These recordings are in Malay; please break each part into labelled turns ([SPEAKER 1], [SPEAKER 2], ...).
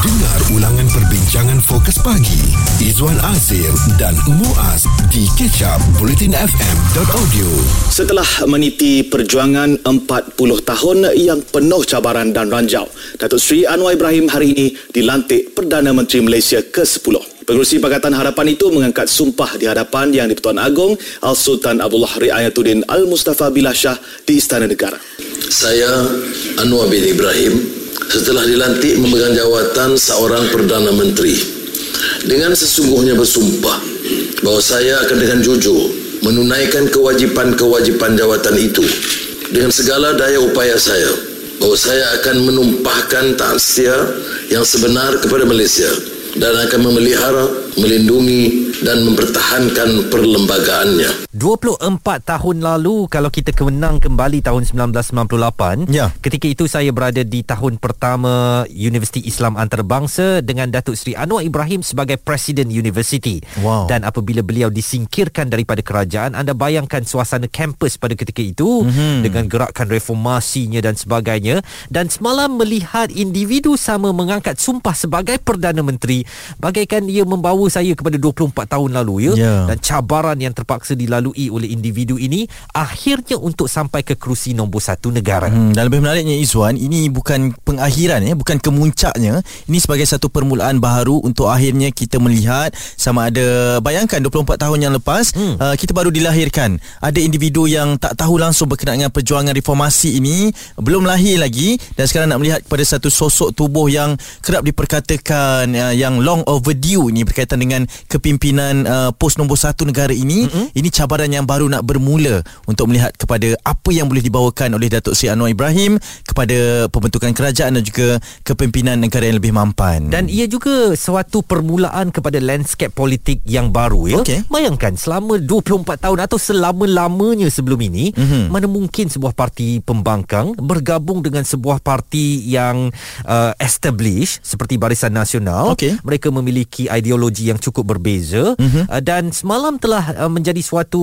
[SPEAKER 1] Dengar ulangan perbincangan fokus pagi Izwan Azir dan Muaz di kecap bulletinfm.audio
[SPEAKER 2] Setelah meniti perjuangan 40 tahun yang penuh cabaran dan ranjau, Datuk Seri Anwar Ibrahim hari ini dilantik Perdana Menteri Malaysia ke-10. Pengurusi Pakatan Harapan itu mengangkat sumpah di hadapan Yang di-Pertuan Agong Al-Sultan Abdullah Riayatuddin Al-Mustafa Billah Shah di Istana Negara.
[SPEAKER 3] Saya Anwar bin Ibrahim setelah dilantik memegang jawatan seorang Perdana Menteri. Dengan sesungguhnya bersumpah bahawa saya akan dengan jujur menunaikan kewajipan-kewajipan jawatan itu. Dengan segala daya upaya saya bahawa saya akan menumpahkan taksia yang sebenar kepada Malaysia dan akan memelihara, melindungi dan mempertahankan perlembagaannya.
[SPEAKER 4] 24 tahun lalu kalau kita kemenang kembali tahun 1998
[SPEAKER 5] Ya.
[SPEAKER 4] ketika itu saya berada di tahun pertama Universiti Islam Antarabangsa dengan Datuk Seri Anwar Ibrahim sebagai Presiden Universiti
[SPEAKER 5] Wow.
[SPEAKER 4] dan apabila beliau disingkirkan daripada kerajaan anda bayangkan suasana kampus pada ketika itu mm-hmm. dengan gerakan reformasinya dan sebagainya dan semalam melihat individu sama mengangkat sumpah sebagai Perdana Menteri bagaikan ia membawa saya kepada 24 tahun lalu ya
[SPEAKER 5] Ya.
[SPEAKER 4] dan cabaran yang terpaksa dilalui oleh individu ini akhirnya untuk sampai ke kerusi nombor satu negara.
[SPEAKER 5] Hmm, dan lebih menariknya Izwan Ini bukan pengakhiran ya Bukan kemuncaknya Ini sebagai satu permulaan baharu Untuk akhirnya kita melihat Sama ada Bayangkan 24 tahun yang lepas hmm. uh, Kita baru dilahirkan Ada individu yang tak tahu langsung Berkenaan dengan perjuangan reformasi ini Belum lahir lagi Dan sekarang nak melihat Kepada satu sosok tubuh yang Kerap diperkatakan uh, Yang long overdue ini Berkaitan dengan Kepimpinan uh, Pos nombor satu negara ini hmm. Ini cabaran yang baru nak bermula Untuk melihat kepada Apa yang boleh dibawakan oleh Datuk Seri Anwar Ibrahim kepada pembentukan kerajaan dan juga kepimpinan negara yang lebih mampan.
[SPEAKER 4] Dan ia juga suatu permulaan kepada landscape politik yang baru ya.
[SPEAKER 5] Okey.
[SPEAKER 4] Bayangkan selama 24 tahun atau selama-lamanya sebelum ini
[SPEAKER 5] Mhm.
[SPEAKER 4] mm-hmm. mana mungkin sebuah parti pembangkang bergabung dengan sebuah parti yang uh, established seperti Barisan Nasional.
[SPEAKER 5] Okey.
[SPEAKER 4] Mereka memiliki ideologi yang cukup berbeza
[SPEAKER 5] Mhm.
[SPEAKER 4] mm-hmm. uh, dan semalam telah uh, menjadi suatu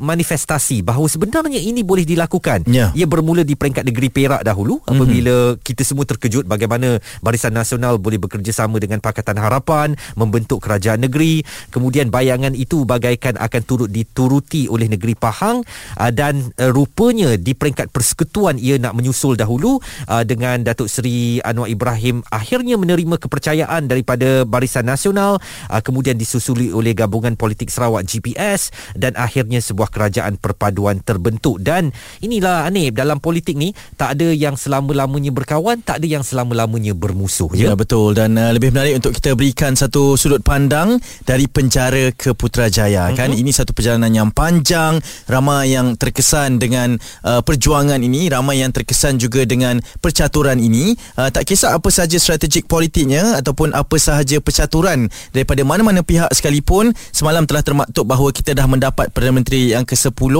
[SPEAKER 4] manifestasi bahawa sebenarnya ini boleh dilakukan.
[SPEAKER 5] Ya.
[SPEAKER 4] Ia bermula di peringkat negeri Perak dahulu apabila mm-hmm. kita semua terkejut bagaimana Barisan Nasional boleh bekerjasama dengan Pakatan Harapan membentuk kerajaan negeri kemudian bayangan itu bagaikan akan turut dituruti oleh negeri Pahang uh, dan uh, rupanya di peringkat persekutuan ia nak menyusul dahulu uh, dengan Datuk Seri Anwar Ibrahim akhirnya menerima kepercayaan daripada Barisan Nasional uh, kemudian disusuli oleh gabungan politik Sarawak GPS dan akhirnya sebuah kerajaan perpaduan terbentuk. Dan inilah Anip dalam politik ni tak ada yang selama-lamanya berkawan tak ada yang selama-lamanya bermusuh
[SPEAKER 5] Ya?
[SPEAKER 4] Ya
[SPEAKER 5] betul. Dan uh, lebih menarik untuk kita berikan satu sudut pandang dari penjara ke Putrajaya mm-hmm. kan ini satu perjalanan yang panjang ramai yang terkesan dengan uh, perjuangan ini ramai yang terkesan juga dengan percaturan ini. Uh, tak kisah apa sahaja strategik politiknya ataupun apa sahaja percaturan daripada mana-mana pihak sekalipun semalam telah termaktub bahawa kita dah mendapat Perdana Menteri yang ke-10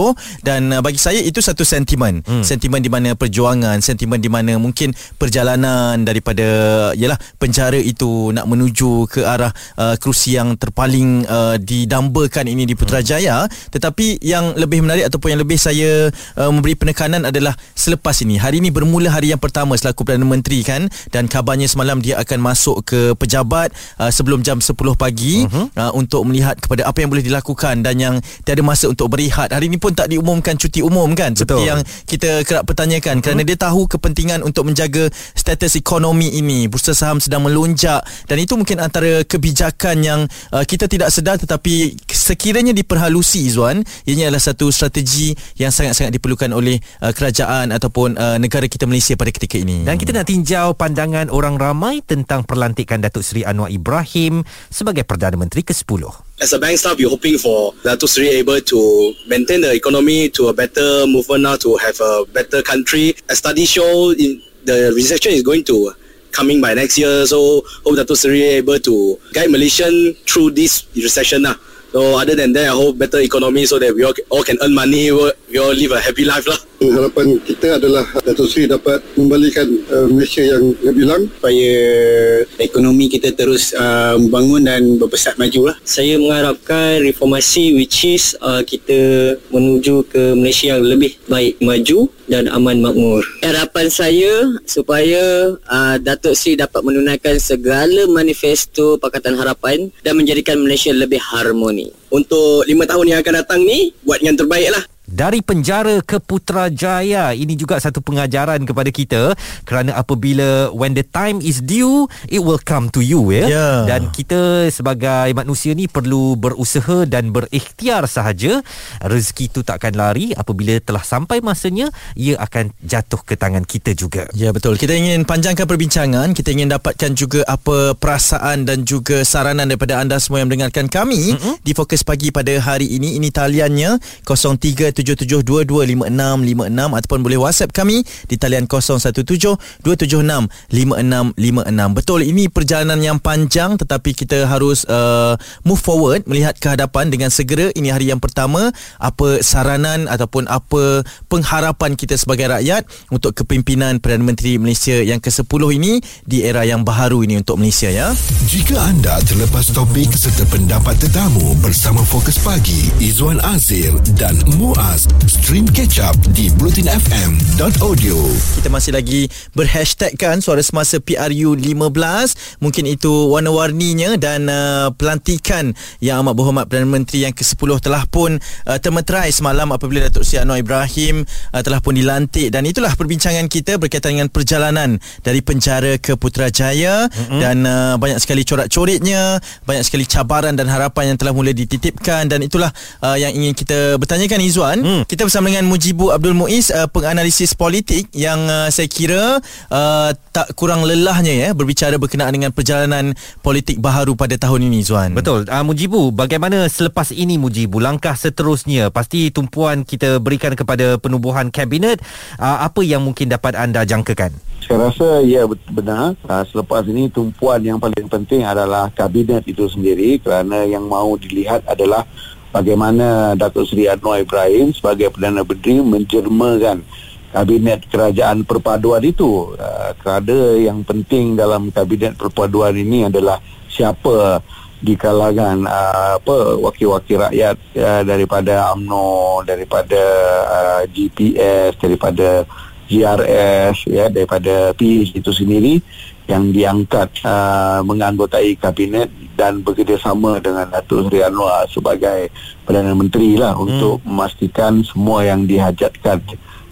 [SPEAKER 5] dan uh, bagi saya itu satu sentimen hmm. sentimen di mana perjuangan sentimen di mana mungkin perjalanan daripada yalah penjara itu nak menuju ke arah uh, kerusi yang terpaling uh, didambakan ini di Putrajaya hmm. tetapi yang lebih menarik ataupun yang lebih saya uh, memberi penekanan adalah selepas ini hari ini bermula hari yang pertama selaku Perdana Menteri kan dan kabarnya semalam dia akan masuk ke pejabat uh, sebelum jam 10 pagi uh-huh. uh, untuk melihat kepada apa yang boleh dilakukan dan yang tiada masa untuk berehat hari ini pun tak diumumkan cuti umum kan seperti
[SPEAKER 4] Betul.
[SPEAKER 5] yang kita kerap pertanyakan uh-huh. kerana dia tahu kepentingan untuk menjaga status ekonomi ini bursa saham sedang melonjak dan itu mungkin antara kebijakan yang uh, kita tidak sedar tetapi sekiranya diperhalusi Izwan ianya adalah satu strategi yang sangat-sangat diperlukan oleh uh, kerajaan ataupun uh, negara kita Malaysia pada ketika ini
[SPEAKER 4] Dan kita nak tinjau pandangan orang ramai tentang perlantikan Datuk Seri Anwar Ibrahim sebagai Perdana Menteri ke-10.
[SPEAKER 2] As a bank staff, we're hoping for Datuk Seri able to maintain the economy to a better movement now to have a better country. As studies show, in, the recession is going to coming by next year. So hope Datuk Seri able to guide Malaysian through this recession. Lah. So other than that, I hope better economy so that we all, all can earn money, we all live a happy life. Lah.
[SPEAKER 6] Harapan kita adalah Datuk Seri dapat membalikan uh, Malaysia yang gebilang
[SPEAKER 7] supaya ekonomi kita terus uh, membangun dan berpesat maju lah. Saya mengharapkan reformasi which is uh, kita menuju ke Malaysia yang lebih baik maju dan aman makmur. Harapan saya supaya uh, Datuk Seri dapat menunaikan segala manifesto Pakatan Harapan dan menjadikan Malaysia lebih harmoni. Untuk lima tahun yang akan datang ni, buat yang terbaik lah
[SPEAKER 4] dari penjara ke Putrajaya. Ini juga satu pengajaran kepada kita kerana apabila when the time is due it will come to you ya.
[SPEAKER 5] Yeah.
[SPEAKER 4] dan kita sebagai manusia ni perlu berusaha dan berikhtiar sahaja. Rezeki itu takkan lari. Apabila telah sampai masanya ia akan jatuh ke tangan kita juga.
[SPEAKER 5] Ya betul. Kita ingin panjangkan perbincangan. Kita ingin dapatkan juga apa perasaan dan juga saranan daripada anda semua yang mendengarkan kami mm-hmm. di fokus pagi pada hari ini. Ini taliannya 03 0377225656 ataupun boleh WhatsApp kami di talian 0172765656. Betul ini perjalanan yang panjang tetapi kita harus uh, move forward melihat ke hadapan dengan segera ini hari yang pertama apa saranan ataupun apa pengharapan kita sebagai rakyat untuk kepimpinan Perdana Menteri Malaysia yang ke-10 ini di era yang baharu ini untuk Malaysia ya.
[SPEAKER 1] Jika anda terlepas topik serta pendapat tetamu bersama Fokus Pagi Izwan Azir dan Muaz Podcast. Stream Catch Up di BlutinFM.audio
[SPEAKER 5] Kita masih lagi berhashtagkan Suara Semasa PRU 15 Mungkin itu warna-warninya Dan uh, pelantikan Yang amat berhormat Perdana Menteri yang ke-10 Telah pun uh, termeterai semalam Apabila Datuk Seri Anwar Ibrahim uh, Telah pun dilantik. Dan itulah perbincangan kita Berkaitan dengan perjalanan Dari penjara ke Putrajaya. Mm-hmm. Dan uh, banyak sekali corak-coritnya Banyak sekali cabaran dan harapan Yang telah mula dititipkan. Dan itulah uh, yang ingin kita bertanyakan Izzuan Hmm. Kita bersama dengan Mujibu Abdul Muiz uh, penganalisis politik yang uh, saya kira uh, tak kurang lelahnya ya berbicara berkenaan dengan perjalanan politik baharu pada tahun ini Zuan.
[SPEAKER 4] Betul. Uh, Mujibu, bagaimana selepas ini Mujibu langkah seterusnya? Pasti tumpuan kita berikan kepada penubuhan kabinet. Uh, apa yang mungkin dapat anda jangkakan?
[SPEAKER 6] Saya rasa ya benar. Uh, selepas ini tumpuan yang paling penting adalah kabinet itu sendiri kerana yang mahu dilihat adalah bagaimana Datuk Seri Anwar Ibrahim sebagai Perdana Menteri menjermakan kabinet kerajaan perpaduan itu. Uh, kerana yang penting dalam kabinet perpaduan ini adalah siapa di kalangan uh, apa wakil-wakil rakyat uh, daripada AMNO daripada uh, GPS daripada GRS ya daripada PIS itu sendiri yang diangkat uh, menganggotai kabinet dan bekerjasama dengan Datuk Seri Anwar sebagai Perdana Menteri lah hmm. untuk memastikan semua yang dihajatkan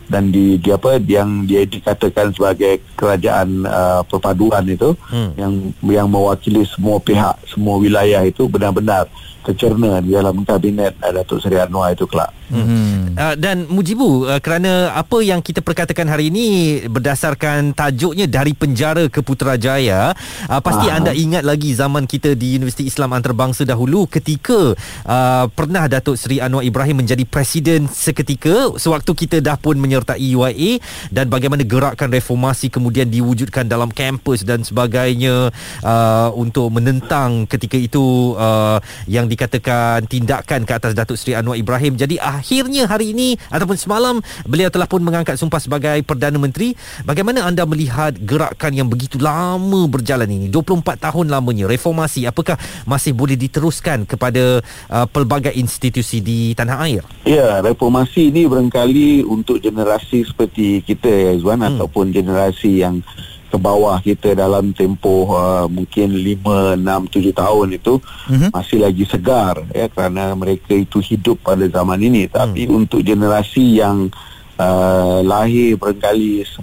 [SPEAKER 6] dan di, di apa yang dia dikatakan sebagai kerajaan uh, perpaduan itu hmm. yang yang mewakili semua pihak semua wilayah itu benar-benar tercerna di dalam kabinet uh, Datuk Seri Anwar itu kelak.
[SPEAKER 4] Hmm. Uh, dan Mujibu uh, kerana apa yang kita perkatakan hari ini berdasarkan tajuknya dari penjara ke Putrajaya uh, pasti Aha. anda ingat lagi zaman kita di Universiti Islam Antarabangsa dahulu ketika uh, pernah Datuk Seri Anwar Ibrahim menjadi presiden seketika sewaktu kita dah pun menyertai UIA dan bagaimana gerakan reformasi kemudian diwujudkan dalam kampus dan sebagainya uh, untuk menentang ketika itu uh, yang dikatakan tindakan ke atas Datuk Seri Anwar Ibrahim. Jadi akhirnya hari ini ataupun semalam beliau telah pun mengangkat sumpah sebagai Perdana Menteri. Bagaimana anda melihat gerakan yang begitu lama berjalan ini? 24 tahun lamanya reformasi apakah masih boleh diteruskan kepada uh, pelbagai institusi di tanah air?
[SPEAKER 6] Ya reformasi ini barangkali untuk generasi seperti kita ya Izwan hmm. ataupun generasi yang ke bawah kita dalam tempoh uh, mungkin 5 6 7 tahun itu uh-huh. masih lagi segar ya kerana mereka itu hidup pada zaman ini tapi uh-huh. untuk generasi yang uh, lahir barangkali 10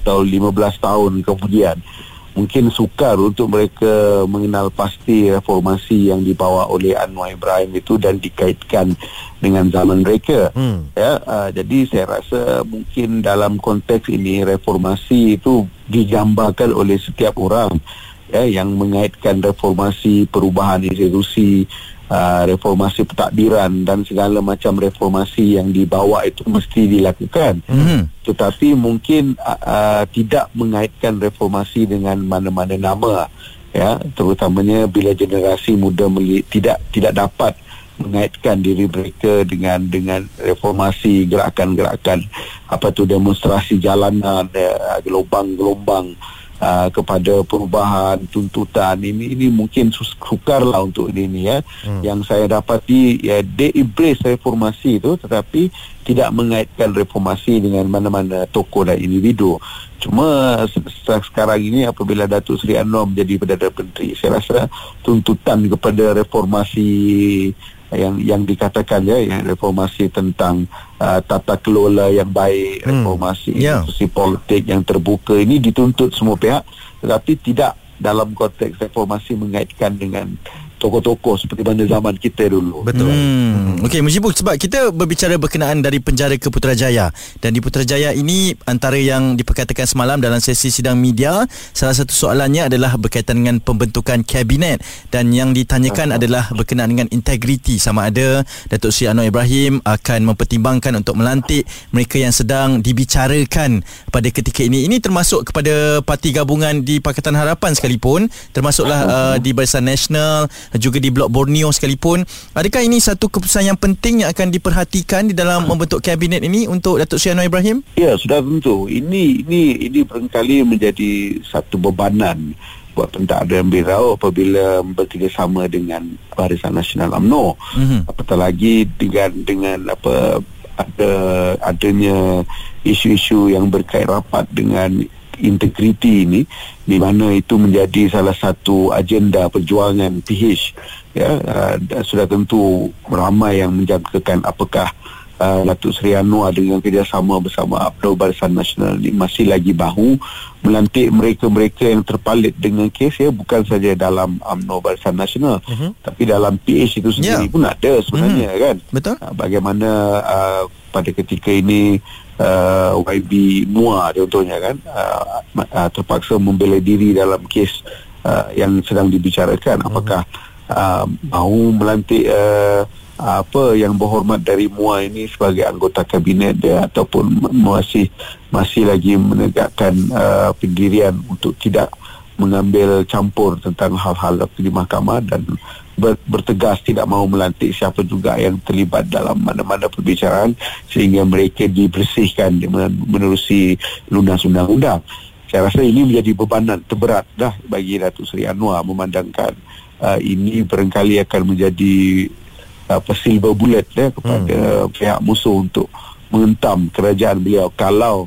[SPEAKER 6] atau 15 tahun kemudian mungkin sukar untuk mereka mengenal pasti reformasi yang dibawa oleh Anwar Ibrahim itu dan dikaitkan dengan zaman mereka hmm. ya uh, jadi saya rasa mungkin dalam konteks ini reformasi itu digambarkan oleh setiap orang ya yang mengaitkan reformasi perubahan institusi uh, reformasi pentadbiran dan segala macam reformasi yang dibawa itu mesti dilakukan. Mm-hmm. Tetapi mungkin uh, uh, tidak mengaitkan reformasi dengan mana-mana nama ya terutamanya bila generasi muda meli- tidak tidak dapat mengaitkan diri mereka dengan dengan reformasi gerakan-gerakan apa tu demonstrasi jalanan uh, gelombang-gelombang uh, kepada perubahan tuntutan ini ini mungkin sukarlah untuk ini ni ya hmm. yang saya dapati ya they embrace reformasi itu tetapi tidak mengaitkan reformasi dengan mana-mana tokoh dan individu cuma sekarang ini apabila Datuk Seri Anwar menjadi Perdana Menteri saya rasa tuntutan kepada reformasi yang yang dikatakan ya yang reformasi tentang uh, tata kelola yang baik hmm. reformasi yeah. institusi politik yang terbuka ini dituntut semua pihak tetapi tidak dalam konteks reformasi mengaitkan dengan tokoh-tokoh seperti mana zaman kita dulu.
[SPEAKER 5] Betul. Hmm. Okey, Mujibur sebab kita berbicara berkenaan dari penjara ke Putrajaya dan di Putrajaya ini antara yang diperkatakan semalam dalam sesi sidang media salah satu soalannya adalah berkaitan dengan pembentukan kabinet dan yang ditanyakan uh-huh. adalah berkenaan dengan integriti sama ada Datuk Seri Anwar Ibrahim akan mempertimbangkan untuk melantik mereka yang sedang dibicarakan pada ketika ini. Ini termasuk kepada parti gabungan di Pakatan Harapan sekalipun termasuklah uh, di Barisan Nasional juga di Blok Borneo sekalipun. Adakah ini satu keputusan yang penting yang akan diperhatikan di dalam membentuk kabinet ini untuk Datuk Seri Anwar Ibrahim?
[SPEAKER 6] Ya, sudah tentu. Ini ini ini barangkali menjadi satu bebanan buat pentadbiran beliau apabila bekerjasama dengan Barisan Nasional UMNO. Mm-hmm. Apatah lagi dengan dengan apa ada adanya isu-isu yang berkait rapat dengan integriti ini di mana itu menjadi salah satu agenda perjuangan PH ya uh, sudah tentu ramai yang menjangkakan apakah uh, Datuk Seri Anwar dengan kerjasama bersama Abdul Barisan Nasional ini masih lagi bahu melantik mereka-mereka yang terpalit dengan kes ya bukan saja dalam UMNO Barisan Nasional uh-huh. tapi dalam PH itu sendiri yeah. pun ada sebenarnya uh-huh. kan
[SPEAKER 5] betul
[SPEAKER 6] uh, bagaimana uh, pada ketika ini uh, YB Mua contohnya kan. Uh, uh, terpaksa membela diri dalam kes uh, yang sedang dibicarakan. Apakah uh, mahu melantik uh, apa yang berhormat dari Mua ini sebagai anggota kabinet dia ataupun masih masih lagi menegakkan uh, pendirian untuk tidak mengambil campur tentang hal-hal di mahkamah dan ber, bertegas tidak mahu melantik siapa juga yang terlibat dalam mana-mana perbicaraan sehingga mereka dibersihkan menerusi lunas undang-undang. Saya rasa ini menjadi bebanan terberat dah bagi Datuk Seri Anwar memandangkan uh, ini barangkali akan menjadi apa silver bullet ya, kepada hmm. pihak musuh untuk mengentam kerajaan beliau kalau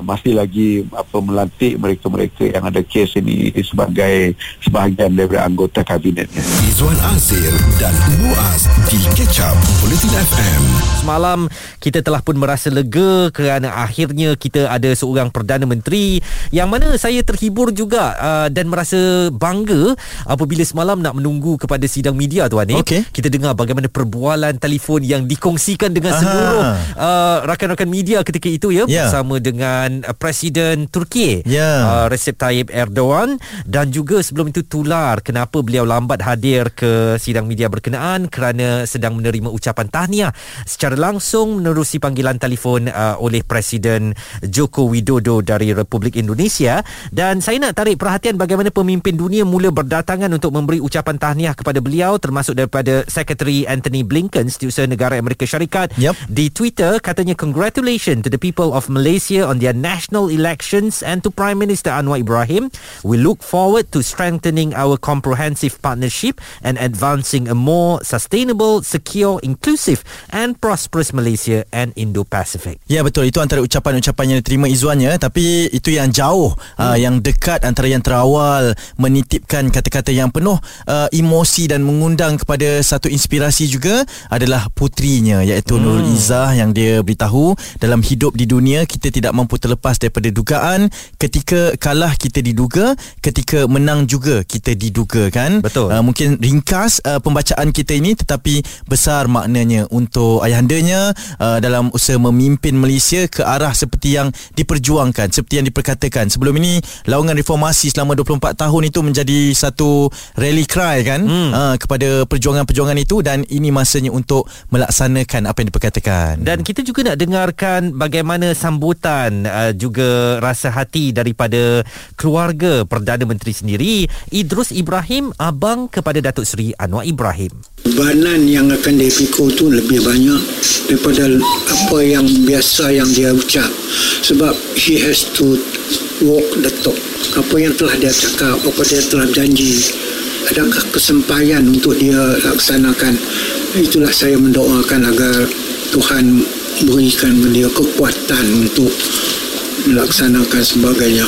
[SPEAKER 6] masih lagi apa melantik mereka-mereka yang ada kes ini sebagai sebahagian daripada anggota kabinetnya.
[SPEAKER 1] Izwan Azir dan Muaz di Ketchup Politin FM.
[SPEAKER 4] Semalam kita telah pun merasa lega kerana akhirnya kita ada seorang Perdana Menteri yang mana saya terhibur juga uh, dan merasa bangga apabila semalam nak menunggu kepada sidang media tuan ni. Okay. Kita dengar bagaimana perbualan telefon yang dikongsikan dengan Aha. seluruh uh, rakan-rakan media ketika itu ya yeah. bersama dengan dengan uh, Presiden Turki yeah. uh, Recep Tayyip Erdogan dan juga sebelum itu tular kenapa beliau lambat hadir ke sidang media berkenaan kerana sedang menerima ucapan tahniah secara langsung menerusi panggilan telefon uh, oleh Presiden Joko Widodo dari Republik Indonesia dan saya nak tarik perhatian bagaimana pemimpin dunia mula berdatangan untuk memberi ucapan tahniah kepada beliau termasuk daripada Secretary Anthony Blinken Setiausaha Negara Amerika Syarikat yep. di Twitter katanya congratulations to the people of Malaysia on their national elections and to Prime Minister Anwar Ibrahim. We look forward to strengthening our comprehensive partnership and advancing a more sustainable, secure, inclusive and prosperous Malaysia and Indo-Pacific.
[SPEAKER 5] Ya betul itu antara ucapan-ucapan yang diterima Izzuannya tapi itu yang jauh hmm. uh, yang dekat antara yang terawal menitipkan kata-kata yang penuh uh, emosi dan mengundang kepada satu inspirasi juga adalah putrinya iaitu hmm. Nurul Izzah yang dia beritahu dalam hidup di dunia kita tidak mampu terlepas daripada dugaan ketika kalah kita diduga ketika menang juga kita diduga kan?
[SPEAKER 4] Betul.
[SPEAKER 5] Uh, mungkin ringkas uh, pembacaan kita ini tetapi besar maknanya untuk ayahandanya uh, dalam usaha memimpin Malaysia ke arah seperti yang diperjuangkan seperti yang diperkatakan. Sebelum ini laungan reformasi selama 24 tahun itu menjadi satu rally cry kan? Hmm. uh, kepada perjuangan-perjuangan itu dan ini masanya untuk melaksanakan apa yang diperkatakan.
[SPEAKER 4] Dan kita juga nak dengarkan bagaimana sambutan dan uh, juga rasa hati daripada keluarga Perdana Menteri sendiri Idrus Ibrahim abang kepada Datuk Seri Anwar Ibrahim.
[SPEAKER 8] Bebanan yang akan dia fikir tu lebih banyak daripada apa yang biasa yang dia ucap. Sebab he has to walk the talk. Apa yang telah dia cakap apa dia telah janji adakah kesempayan untuk dia laksanakan? Itulah saya mendoakan agar Tuhan berikan dia kekuatan untuk melaksanakan sebagainya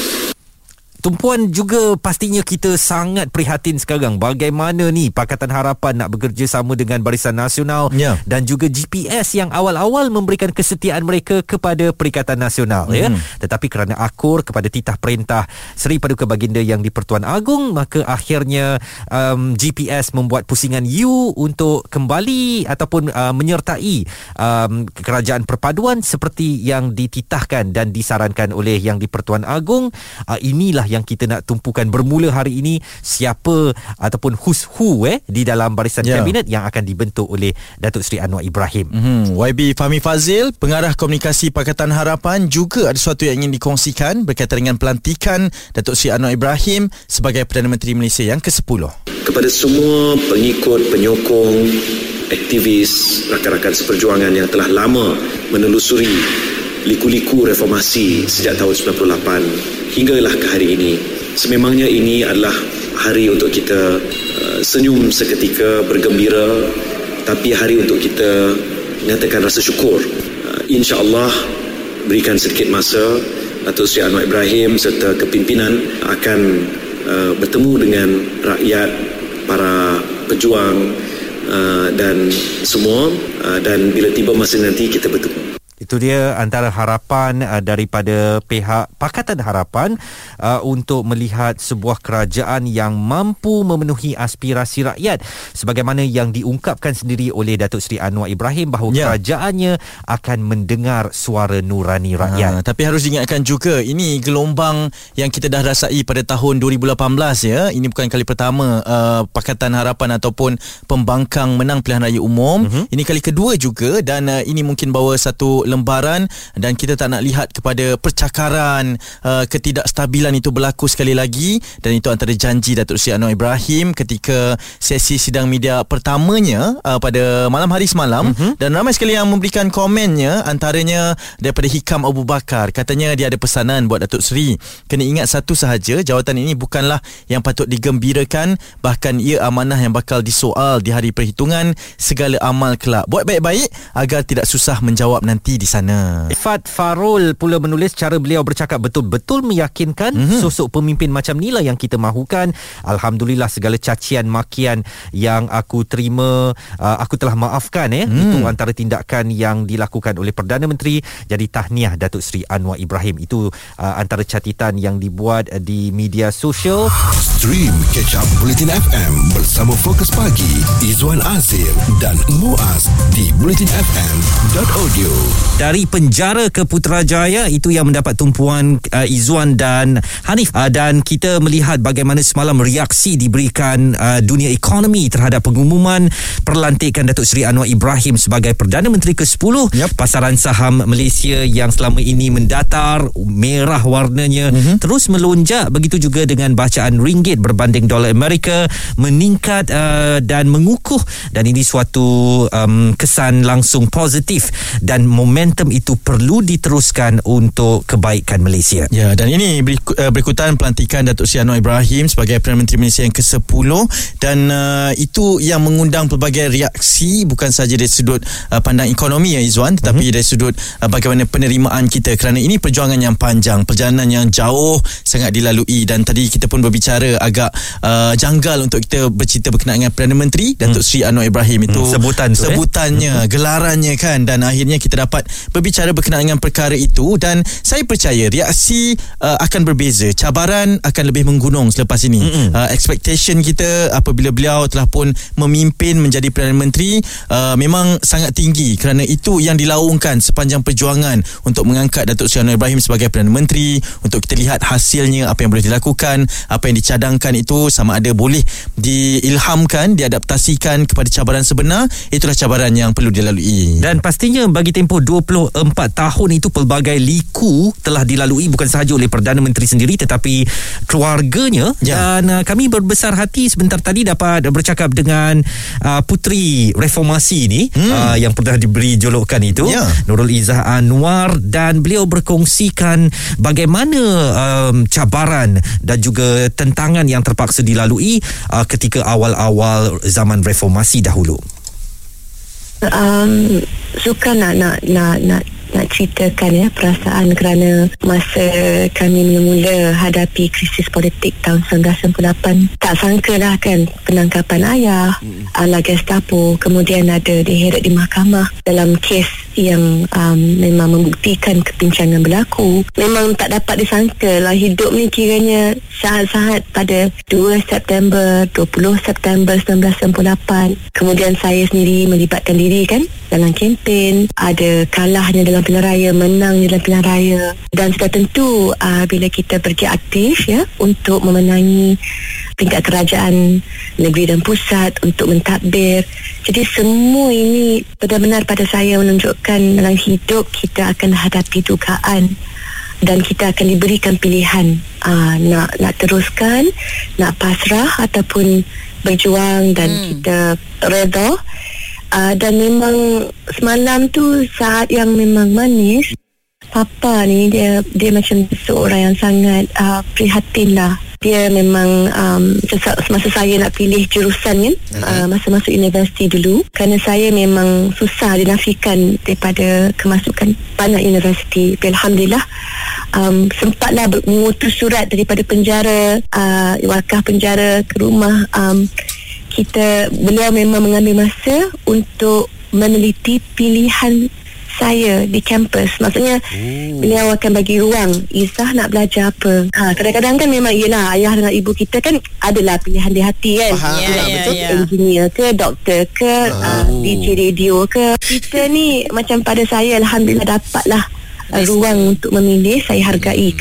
[SPEAKER 4] Tumpuan juga pastinya kita sangat prihatin sekarang bagaimana ni Pakatan Harapan nak bekerjasama dengan Barisan Nasional
[SPEAKER 5] Ya.
[SPEAKER 4] dan juga GPS yang awal-awal memberikan kesetiaan mereka kepada Perikatan Nasional ya.
[SPEAKER 5] Hmm.
[SPEAKER 4] Tetapi kerana akur kepada titah perintah Seri Paduka Baginda yang di Pertuan Agong maka akhirnya um, GPS membuat pusingan U untuk kembali ataupun uh, menyertai um, kerajaan perpaduan seperti yang dititahkan dan disarankan oleh yang di Pertuan Agong uh, inilah yang kita nak tumpukan bermula hari ini siapa ataupun who's who eh di dalam barisan
[SPEAKER 5] Ya.
[SPEAKER 4] kabinet yang akan dibentuk oleh Datuk Seri Anwar Ibrahim.
[SPEAKER 5] Hmm, YB Fahmi Fazil, pengarah komunikasi Pakatan Harapan juga ada sesuatu yang ingin dikongsikan berkaitan dengan pelantikan Datuk Seri Anwar Ibrahim sebagai Perdana Menteri Malaysia yang ke-10.
[SPEAKER 3] kepada semua pengikut, penyokong, aktivis, rakan-rakan seperjuangan yang telah lama menelusuri liku-liku reformasi sejak tahun 98 hinggalah ke hari ini. Sememangnya ini adalah hari untuk kita uh, senyum seketika, bergembira tapi hari untuk kita nyatakan rasa syukur. Uh, InsyaAllah berikan sedikit masa Datuk Seri Anwar Ibrahim serta kepimpinan akan uh, bertemu dengan rakyat, para pejuang uh, dan semua uh, dan bila tiba masa nanti kita bertemu.
[SPEAKER 4] Itu dia antara harapan uh, daripada pihak Pakatan Harapan uh, untuk melihat sebuah kerajaan yang mampu memenuhi aspirasi rakyat sebagaimana yang diungkapkan sendiri oleh Datuk Seri Anwar Ibrahim bahawa
[SPEAKER 5] Ya.
[SPEAKER 4] kerajaannya akan mendengar suara nurani rakyat.
[SPEAKER 5] Ha, tapi harus diingatkan juga ini gelombang yang kita dah rasai pada tahun 2018 ya. Ini bukan kali pertama uh, Pakatan Harapan ataupun pembangkang menang pilihan raya umum. Uh-huh. Ini kali kedua juga dan uh, ini mungkin bawa satu lembaran dan kita tak nak lihat kepada percakaran uh, ketidakstabilan itu berlaku sekali lagi. Dan itu antara janji Datuk Seri Anwar Ibrahim ketika sesi sidang media pertamanya uh, pada malam hari semalam. Uh-huh. dan ramai sekali yang memberikan komennya antaranya daripada Hikam Abu Bakar. Katanya dia ada pesanan buat Datuk Seri. Kena ingat satu sahaja jawatan ini bukanlah yang patut digembirakan bahkan ia amanah yang bakal disoal di hari perhitungan segala amal kelak. Buat baik-baik agar tidak susah menjawab nanti di sana
[SPEAKER 4] Fat Farul pula menulis cara beliau bercakap betul-betul meyakinkan mm-hmm. sosok pemimpin macam inilah yang kita mahukan. Alhamdulillah segala cacian makian yang aku terima uh, aku telah maafkan eh. Mm. Itu antara tindakan yang dilakukan oleh Perdana Menteri. Jadi tahniah Datuk Seri Anwar Ibrahim. Itu uh, antara catatan yang dibuat uh, di media sosial.
[SPEAKER 1] Stream Catch Up Bulletin FM bersama Fokus Pagi Izwan Azir dan Muaz di bulletinfm.audio.
[SPEAKER 4] dari penjara ke Putrajaya itu yang mendapat tumpuan uh, Izzuan dan Hanif. Uh, dan kita melihat bagaimana semalam reaksi diberikan uh, dunia ekonomi terhadap pengumuman perlantikan Datuk Seri Anwar Ibrahim sebagai Perdana Menteri ke-10
[SPEAKER 5] Yep.
[SPEAKER 4] pasaran saham Malaysia yang selama ini mendatar merah warnanya mm-hmm. terus melonjak. Begitu juga dengan bacaan ringgit berbanding dolar Amerika meningkat uh, dan mengukuh. Dan ini suatu um, kesan langsung positif dan momentum itu perlu diteruskan untuk kebaikan Malaysia.
[SPEAKER 5] Ya dan ini beriku- uh, berikutan pelantikan Datuk Seri Anwar Ibrahim sebagai Perdana Menteri Malaysia yang ke-10 dan uh, itu yang mengundang pelbagai reaksi bukan sahaja dari sudut uh, pandang ekonomi ya Izwan tetapi mm-hmm. dari sudut uh, bagaimana penerimaan kita. Kerana ini perjuangan yang panjang, perjalanan yang jauh sangat dilalui. Dan tadi kita pun berbicara agak uh, janggal untuk kita bercerita berkenaan dengan Perdana Menteri Datuk Seri Anwar Ibrahim itu.
[SPEAKER 4] Hmm, sebutan tu, eh?
[SPEAKER 5] sebutannya, gelarannya kan. Dan akhirnya kita dapat berbicara berkenaan dengan perkara itu dan saya percaya reaksi uh, akan berbeza. Cabaran akan lebih menggunung selepas ini. Uh, expectation kita apabila beliau telah pun memimpin menjadi Perdana Menteri uh, memang sangat tinggi kerana itu yang dilaungkan sepanjang perjuangan untuk mengangkat Datuk Seri Anwar Ibrahim sebagai Perdana Menteri. Untuk kita lihat hasilnya apa yang boleh dilakukan apa yang dicadangkan itu sama ada boleh diilhamkan diadaptasikan kepada cabaran sebenar. Itulah cabaran yang perlu dilalui.
[SPEAKER 4] Dan pastinya bagi tempoh 20 24 tahun itu pelbagai liku telah dilalui bukan sahaja oleh Perdana Menteri sendiri tetapi keluarganya
[SPEAKER 5] Ya.
[SPEAKER 4] dan uh, kami berbesar hati sebentar tadi dapat bercakap dengan uh, puteri reformasi ini hmm. uh, yang pernah diberi julukan itu
[SPEAKER 5] Ya.
[SPEAKER 4] Nurul Izzah Anwar dan beliau berkongsikan bagaimana um, cabaran dan juga tentangan yang terpaksa dilalui uh, ketika awal-awal zaman reformasi dahulu.
[SPEAKER 9] Um, suka nak nak nak nak nak ceritakan ya perasaan kerana masa kami mula-mula hadapi krisis politik tahun 1998 tak sangka lah kan penangkapan ayah ala Gestapo kemudian ada diheret di mahkamah dalam kes yang um, memang membuktikan kepincangan berlaku. Memang tak dapat disangka lah hidup ni kiranya saat-saat pada 2 September 20 September 1998 kemudian saya sendiri melibatkan diri kan dalam kempen. Ada kalahnya dalam pilihan raya menang dalam pilihan raya. Dan sudah tentu uh, bila kita pergi aktif ya untuk memenangi tingkat kerajaan negeri dan pusat untuk mentadbir. Jadi semua ini benar-benar pada saya menunjukkan dalam hidup kita akan hadapi dugaan dan kita akan diberikan pilihan. Uh, nak nak teruskan nak pasrah ataupun berjuang dan hmm. kita redha uh, dan memang semalam tu saat yang memang manis papa ni dia dia macam seorang yang sangat uh, prihatin lah. Dia memang um, semasa saya nak pilih jurusan kan uh, masa masuk universiti dulu kerana saya memang susah dinafikan daripada kemasukan banyak universiti. Tapi Alhamdulillah um, sempatlah mengutus surat daripada penjara uh, wakaf penjara ke rumah um, kita beliau memang mengambil masa untuk meneliti pilihan saya di kampus. Maksudnya oh. beliau akan bagi ruang Izzah nak belajar apa? Ha, kadang-kadang kan memang yelah ayah dan ibu kita kan adalah pilihan di hati kan?
[SPEAKER 10] Faham. Ya,
[SPEAKER 9] Nak
[SPEAKER 10] ya,
[SPEAKER 9] betul
[SPEAKER 10] ya.
[SPEAKER 9] engineer ke doktor ke uh, DJ radio ke? Kita ni macam pada saya Alhamdulillah dapatlah uh, ruang untuk memilih saya hargai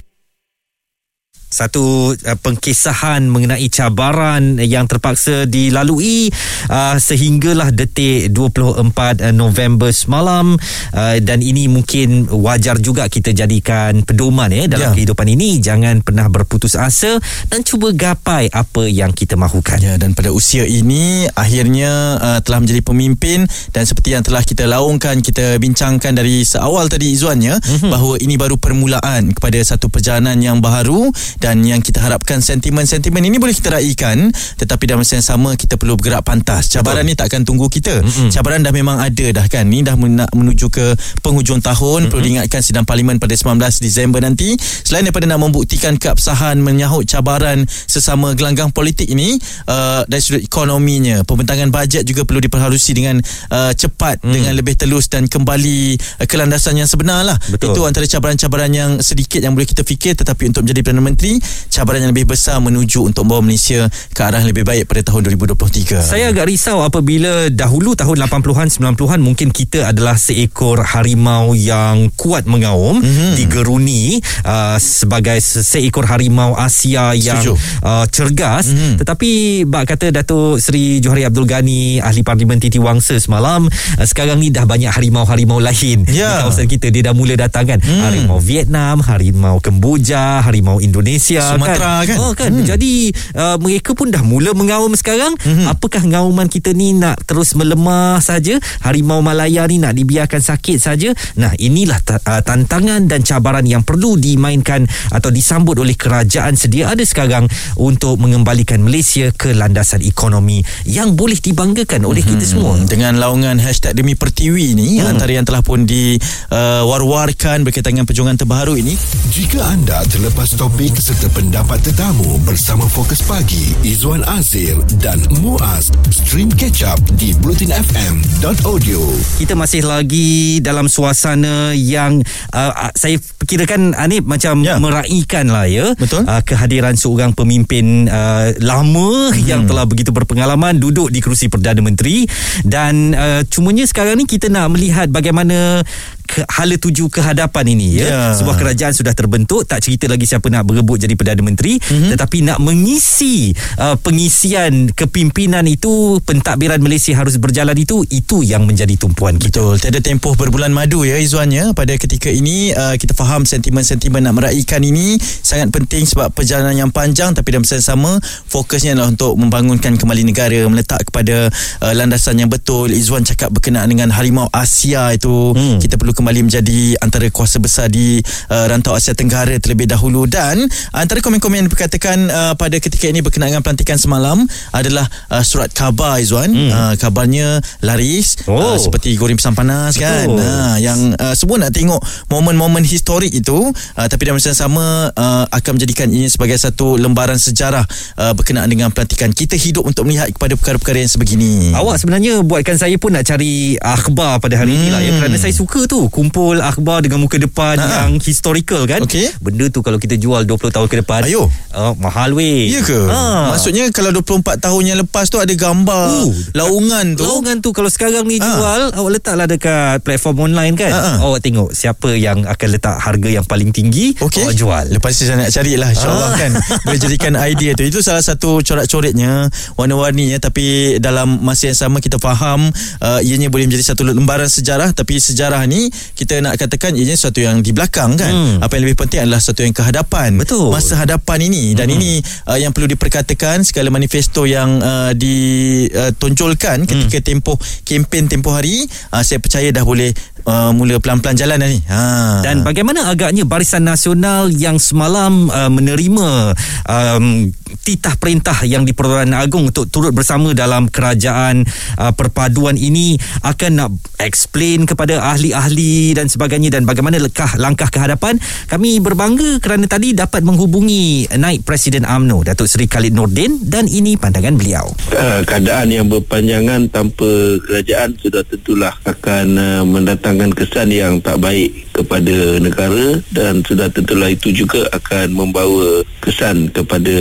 [SPEAKER 4] satu uh, pengkisahan mengenai cabaran yang terpaksa dilalui uh, sehinggalah detik 24 uh, November semalam uh, dan ini mungkin wajar juga kita jadikan pedoman ya dalam
[SPEAKER 5] Ya.
[SPEAKER 4] kehidupan ini jangan pernah berputus asa dan cuba gapai apa yang kita mahukan.
[SPEAKER 5] Ya dan pada usia ini akhirnya uh, telah menjadi pemimpin dan seperti yang telah kita laungkan kita bincangkan dari seawal tadi Izzuan ya mm-hmm. bahawa ini baru permulaan kepada satu perjalanan yang baru dan yang kita harapkan sentimen-sentimen ini boleh kita raikan tetapi dalam masa yang sama kita perlu bergerak pantas. Cabaran ni tak akan tunggu kita. Mm-hmm. Cabaran dah memang ada dah kan. Ni dah menuju ke penghujung tahun mm-hmm. perlu diingatkan sidang parlimen pada 19 Disember nanti selain daripada nak membuktikan keabsahan menyahut cabaran sesama gelanggang politik ini uh, dari sudut ekonominya pembentangan bajet juga perlu diperhalusi dengan uh, cepat hmm. dengan lebih telus dan kembali uh, ke landasan yang sebenar lah
[SPEAKER 4] Betul.
[SPEAKER 5] itu antara cabaran-cabaran yang sedikit yang boleh kita fikir tetapi untuk menjadi Perdana Menteri cabaran yang lebih besar menuju untuk membawa Malaysia ke arah yang lebih baik pada tahun 2023
[SPEAKER 4] Saya agak risau apabila dahulu tahun 80-an 90-an mungkin kita adalah seekor harimau yang kuat mengaum
[SPEAKER 5] Mhm.
[SPEAKER 4] mm-hmm. digeruni uh, sebagai se- seekor harimau Asia yang
[SPEAKER 5] Setuju.
[SPEAKER 4] uh, cergas
[SPEAKER 5] Mhm.
[SPEAKER 4] mm-hmm. tetapi bak kata Datuk Seri Johari Abdul Ghani ahli parlimen Titi Wangsa semalam uh, sekarang ni dah banyak harimau-harimau lain
[SPEAKER 5] Ya.
[SPEAKER 4] di kawasan kita dia dah mula datang kan
[SPEAKER 5] Hmm.
[SPEAKER 4] harimau Vietnam harimau Kemboja harimau Indonesia
[SPEAKER 5] Sumatera kan?
[SPEAKER 4] oh kan
[SPEAKER 5] Hmm.
[SPEAKER 4] jadi uh, mereka pun dah mula mengaum sekarang
[SPEAKER 5] Mhm.
[SPEAKER 4] apakah ngauman kita ni nak terus melemah saja harimau Malaya ni nak dibiarkan sakit saja nah inilah ta- uh, tantangan dan cabaran yang perlu dimainkan atau disambut oleh kerajaan sedia ada sekarang untuk mengembalikan Malaysia ke landasan ekonomi yang boleh dibanggakan oleh kita semua
[SPEAKER 5] Hmm, dengan laungan hashtag Demi Pertiwi ni hmm. antara yang telah pun diwar-warkan berkaitan dengan perjuangan terbaru ini
[SPEAKER 1] Jika anda terlepas topik serta pendapat tetamu bersama Fokus Pagi, Izwan Azir dan Muaz, stream catch up di blutinfm.audio.
[SPEAKER 4] kita masih lagi dalam suasana yang uh, saya kirakan Anip macam
[SPEAKER 5] Ya.
[SPEAKER 4] ya. meraihkan lah ya
[SPEAKER 5] Betul.
[SPEAKER 4] Uh, kehadiran seorang pemimpin uh, lama hmm. yang telah begitu berpengalaman duduk di kerusi Perdana Menteri dan uh, cumanya sekarang ni kita nak melihat bagaimana ke, hala tuju kehadapan ini ya.
[SPEAKER 5] Ya.
[SPEAKER 4] Sebuah kerajaan sudah terbentuk, tak cerita lagi siapa nak berebut jadi Perdana Menteri, mm-hmm. tetapi nak mengisi uh, pengisian kepimpinan itu, pentadbiran Malaysia harus berjalan itu, itu yang menjadi tumpuan kita.
[SPEAKER 5] Betul. Tiada tempoh berbulan madu ya Izwan ya. Pada ketika ini uh, kita faham sentimen-sentimen nak meraihkan ini sangat penting sebab perjalanan yang panjang tapi dalam masa yang sama fokusnya adalah untuk membangunkan kembali negara, meletak kepada uh, landasan yang betul. Izwan cakap berkenaan dengan harimau Asia itu hmm. kita perlu kembali menjadi antara kuasa besar di uh, rantau Asia Tenggara terlebih dahulu dan antara komen-komen yang diperkatakan uh, pada ketika ini berkenaan dengan pelantikan semalam adalah uh, surat khabar Izwan. Hmm. Uh, kabarnya laris
[SPEAKER 4] Oh.
[SPEAKER 5] uh, seperti goreng pisang panas kan.
[SPEAKER 4] Betul.
[SPEAKER 5] Ha, yang uh, semua nak tengok momen-momen historik itu uh, tapi dalam masa yang sama uh, akan menjadikan ini sebagai satu lembaran sejarah uh, berkenaan dengan pelantikan. Kita hidup untuk melihat kepada perkara-perkara yang sebegini.
[SPEAKER 4] Awak sebenarnya buatkan saya pun nak cari akhbar pada hari hmm. ini lah ya kerana saya suka tu kumpul akhbar dengan muka depan
[SPEAKER 5] Ha.
[SPEAKER 4] yang historical kan.
[SPEAKER 5] Okey.
[SPEAKER 4] Benda tu kalau kita jual 20 tahun ke depan.
[SPEAKER 5] Ayo.
[SPEAKER 4] Uh, mahal weh.
[SPEAKER 5] Ya ke?
[SPEAKER 4] Ha.
[SPEAKER 5] Maksudnya kalau 24 tahun yang lepas tu ada gambar
[SPEAKER 4] Oh,
[SPEAKER 5] laungan tu.
[SPEAKER 4] Laungan tu kalau sekarang ni
[SPEAKER 5] Ha.
[SPEAKER 4] jual awak letaklah dekat platform online kan.
[SPEAKER 5] Ha, ha.
[SPEAKER 4] Awak tengok siapa yang akan letak harga yang paling tinggi
[SPEAKER 5] Okey.
[SPEAKER 4] awak jual.
[SPEAKER 5] Lepas tu saya nak carilah InsyaAllah
[SPEAKER 4] Ah.
[SPEAKER 5] kan Boleh jadikan idea tu Itu salah satu corak-coretnya Warna-warninya Tapi dalam masa yang sama Kita faham uh, Ianya boleh menjadi satu lembaran sejarah Tapi sejarah ni Kita nak katakan Ianya sesuatu yang di belakang kan?
[SPEAKER 4] Hmm.
[SPEAKER 5] Apa yang lebih penting adalah Sesuatu yang kehadapan.
[SPEAKER 4] Betul.
[SPEAKER 5] Masa hadapan ini. Dan ini uh, yang perlu diperkatakan Segala manifesto yang uh, ditonjolkan Ketika tempoh Kempen tempoh hari uh, Saya percaya dah boleh uh, Mula pelan-pelan jalan dah ni ha.
[SPEAKER 4] Dan bagaimana agaknya Barisan Nasional yang semalam uh, menerima um, titah perintah yang di Pertuan Agong untuk turut bersama dalam kerajaan uh, perpaduan ini akan nak explain kepada ahli-ahli dan sebagainya dan bagaimana lekah langkah ke hadapan kami berbangga kerana tadi dapat menghubungi naik Presiden AMNO Datuk Seri Khalid Nordin dan ini pandangan beliau.
[SPEAKER 10] uh, keadaan yang berpanjangan tanpa kerajaan sudah tentulah akan uh, mendatangkan kesan yang tak baik kepada negara dan sudah tentulah itu juga akan membawa kesan kepada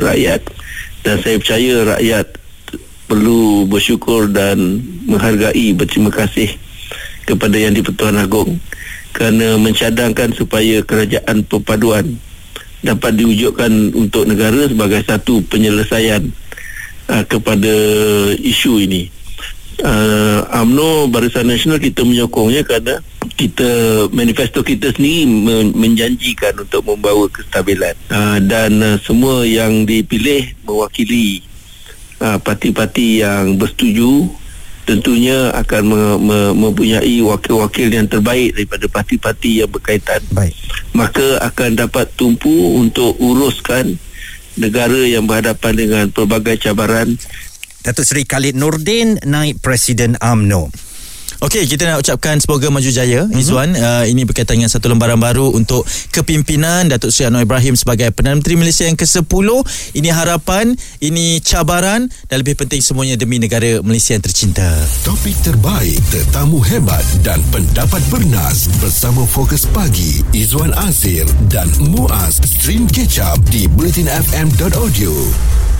[SPEAKER 10] rakyat dan saya percaya rakyat perlu bersyukur dan menghargai berterima kasih kepada yang di-Pertuan Agong kerana mencadangkan supaya kerajaan perpaduan dapat diwujudkan untuk negara sebagai satu penyelesaian uh, kepada isu ini. Uh, AMNO Barisan Nasional kita menyokongnya kerana kita manifesto kita sendiri men- menjanjikan untuk membawa kestabilan uh, dan uh, semua yang dipilih mewakili uh, parti-parti yang bersetuju tentunya akan me- me- mempunyai wakil-wakil yang terbaik daripada parti-parti yang berkaitan
[SPEAKER 4] Baik.
[SPEAKER 10] maka akan dapat tumpu untuk uruskan negara yang berhadapan dengan pelbagai cabaran
[SPEAKER 4] Datuk Seri Khalid Nordin naik Presiden AMNO.
[SPEAKER 5] Okey, kita nak ucapkan semoga maju jaya mm-hmm. Izwan. Uh, ini berkaitan dengan satu lembaran baru untuk kepimpinan Datuk Seri Anwar Ibrahim sebagai Perdana Menteri Malaysia yang ke-10. Ini harapan, ini cabaran dan lebih penting semuanya demi negara Malaysia yang tercinta.
[SPEAKER 1] Topik terbaik, tetamu hebat dan pendapat bernas bersama Fokus Pagi Izwan Azir dan Muaz Stream Catch Up di bulletinfm.audio.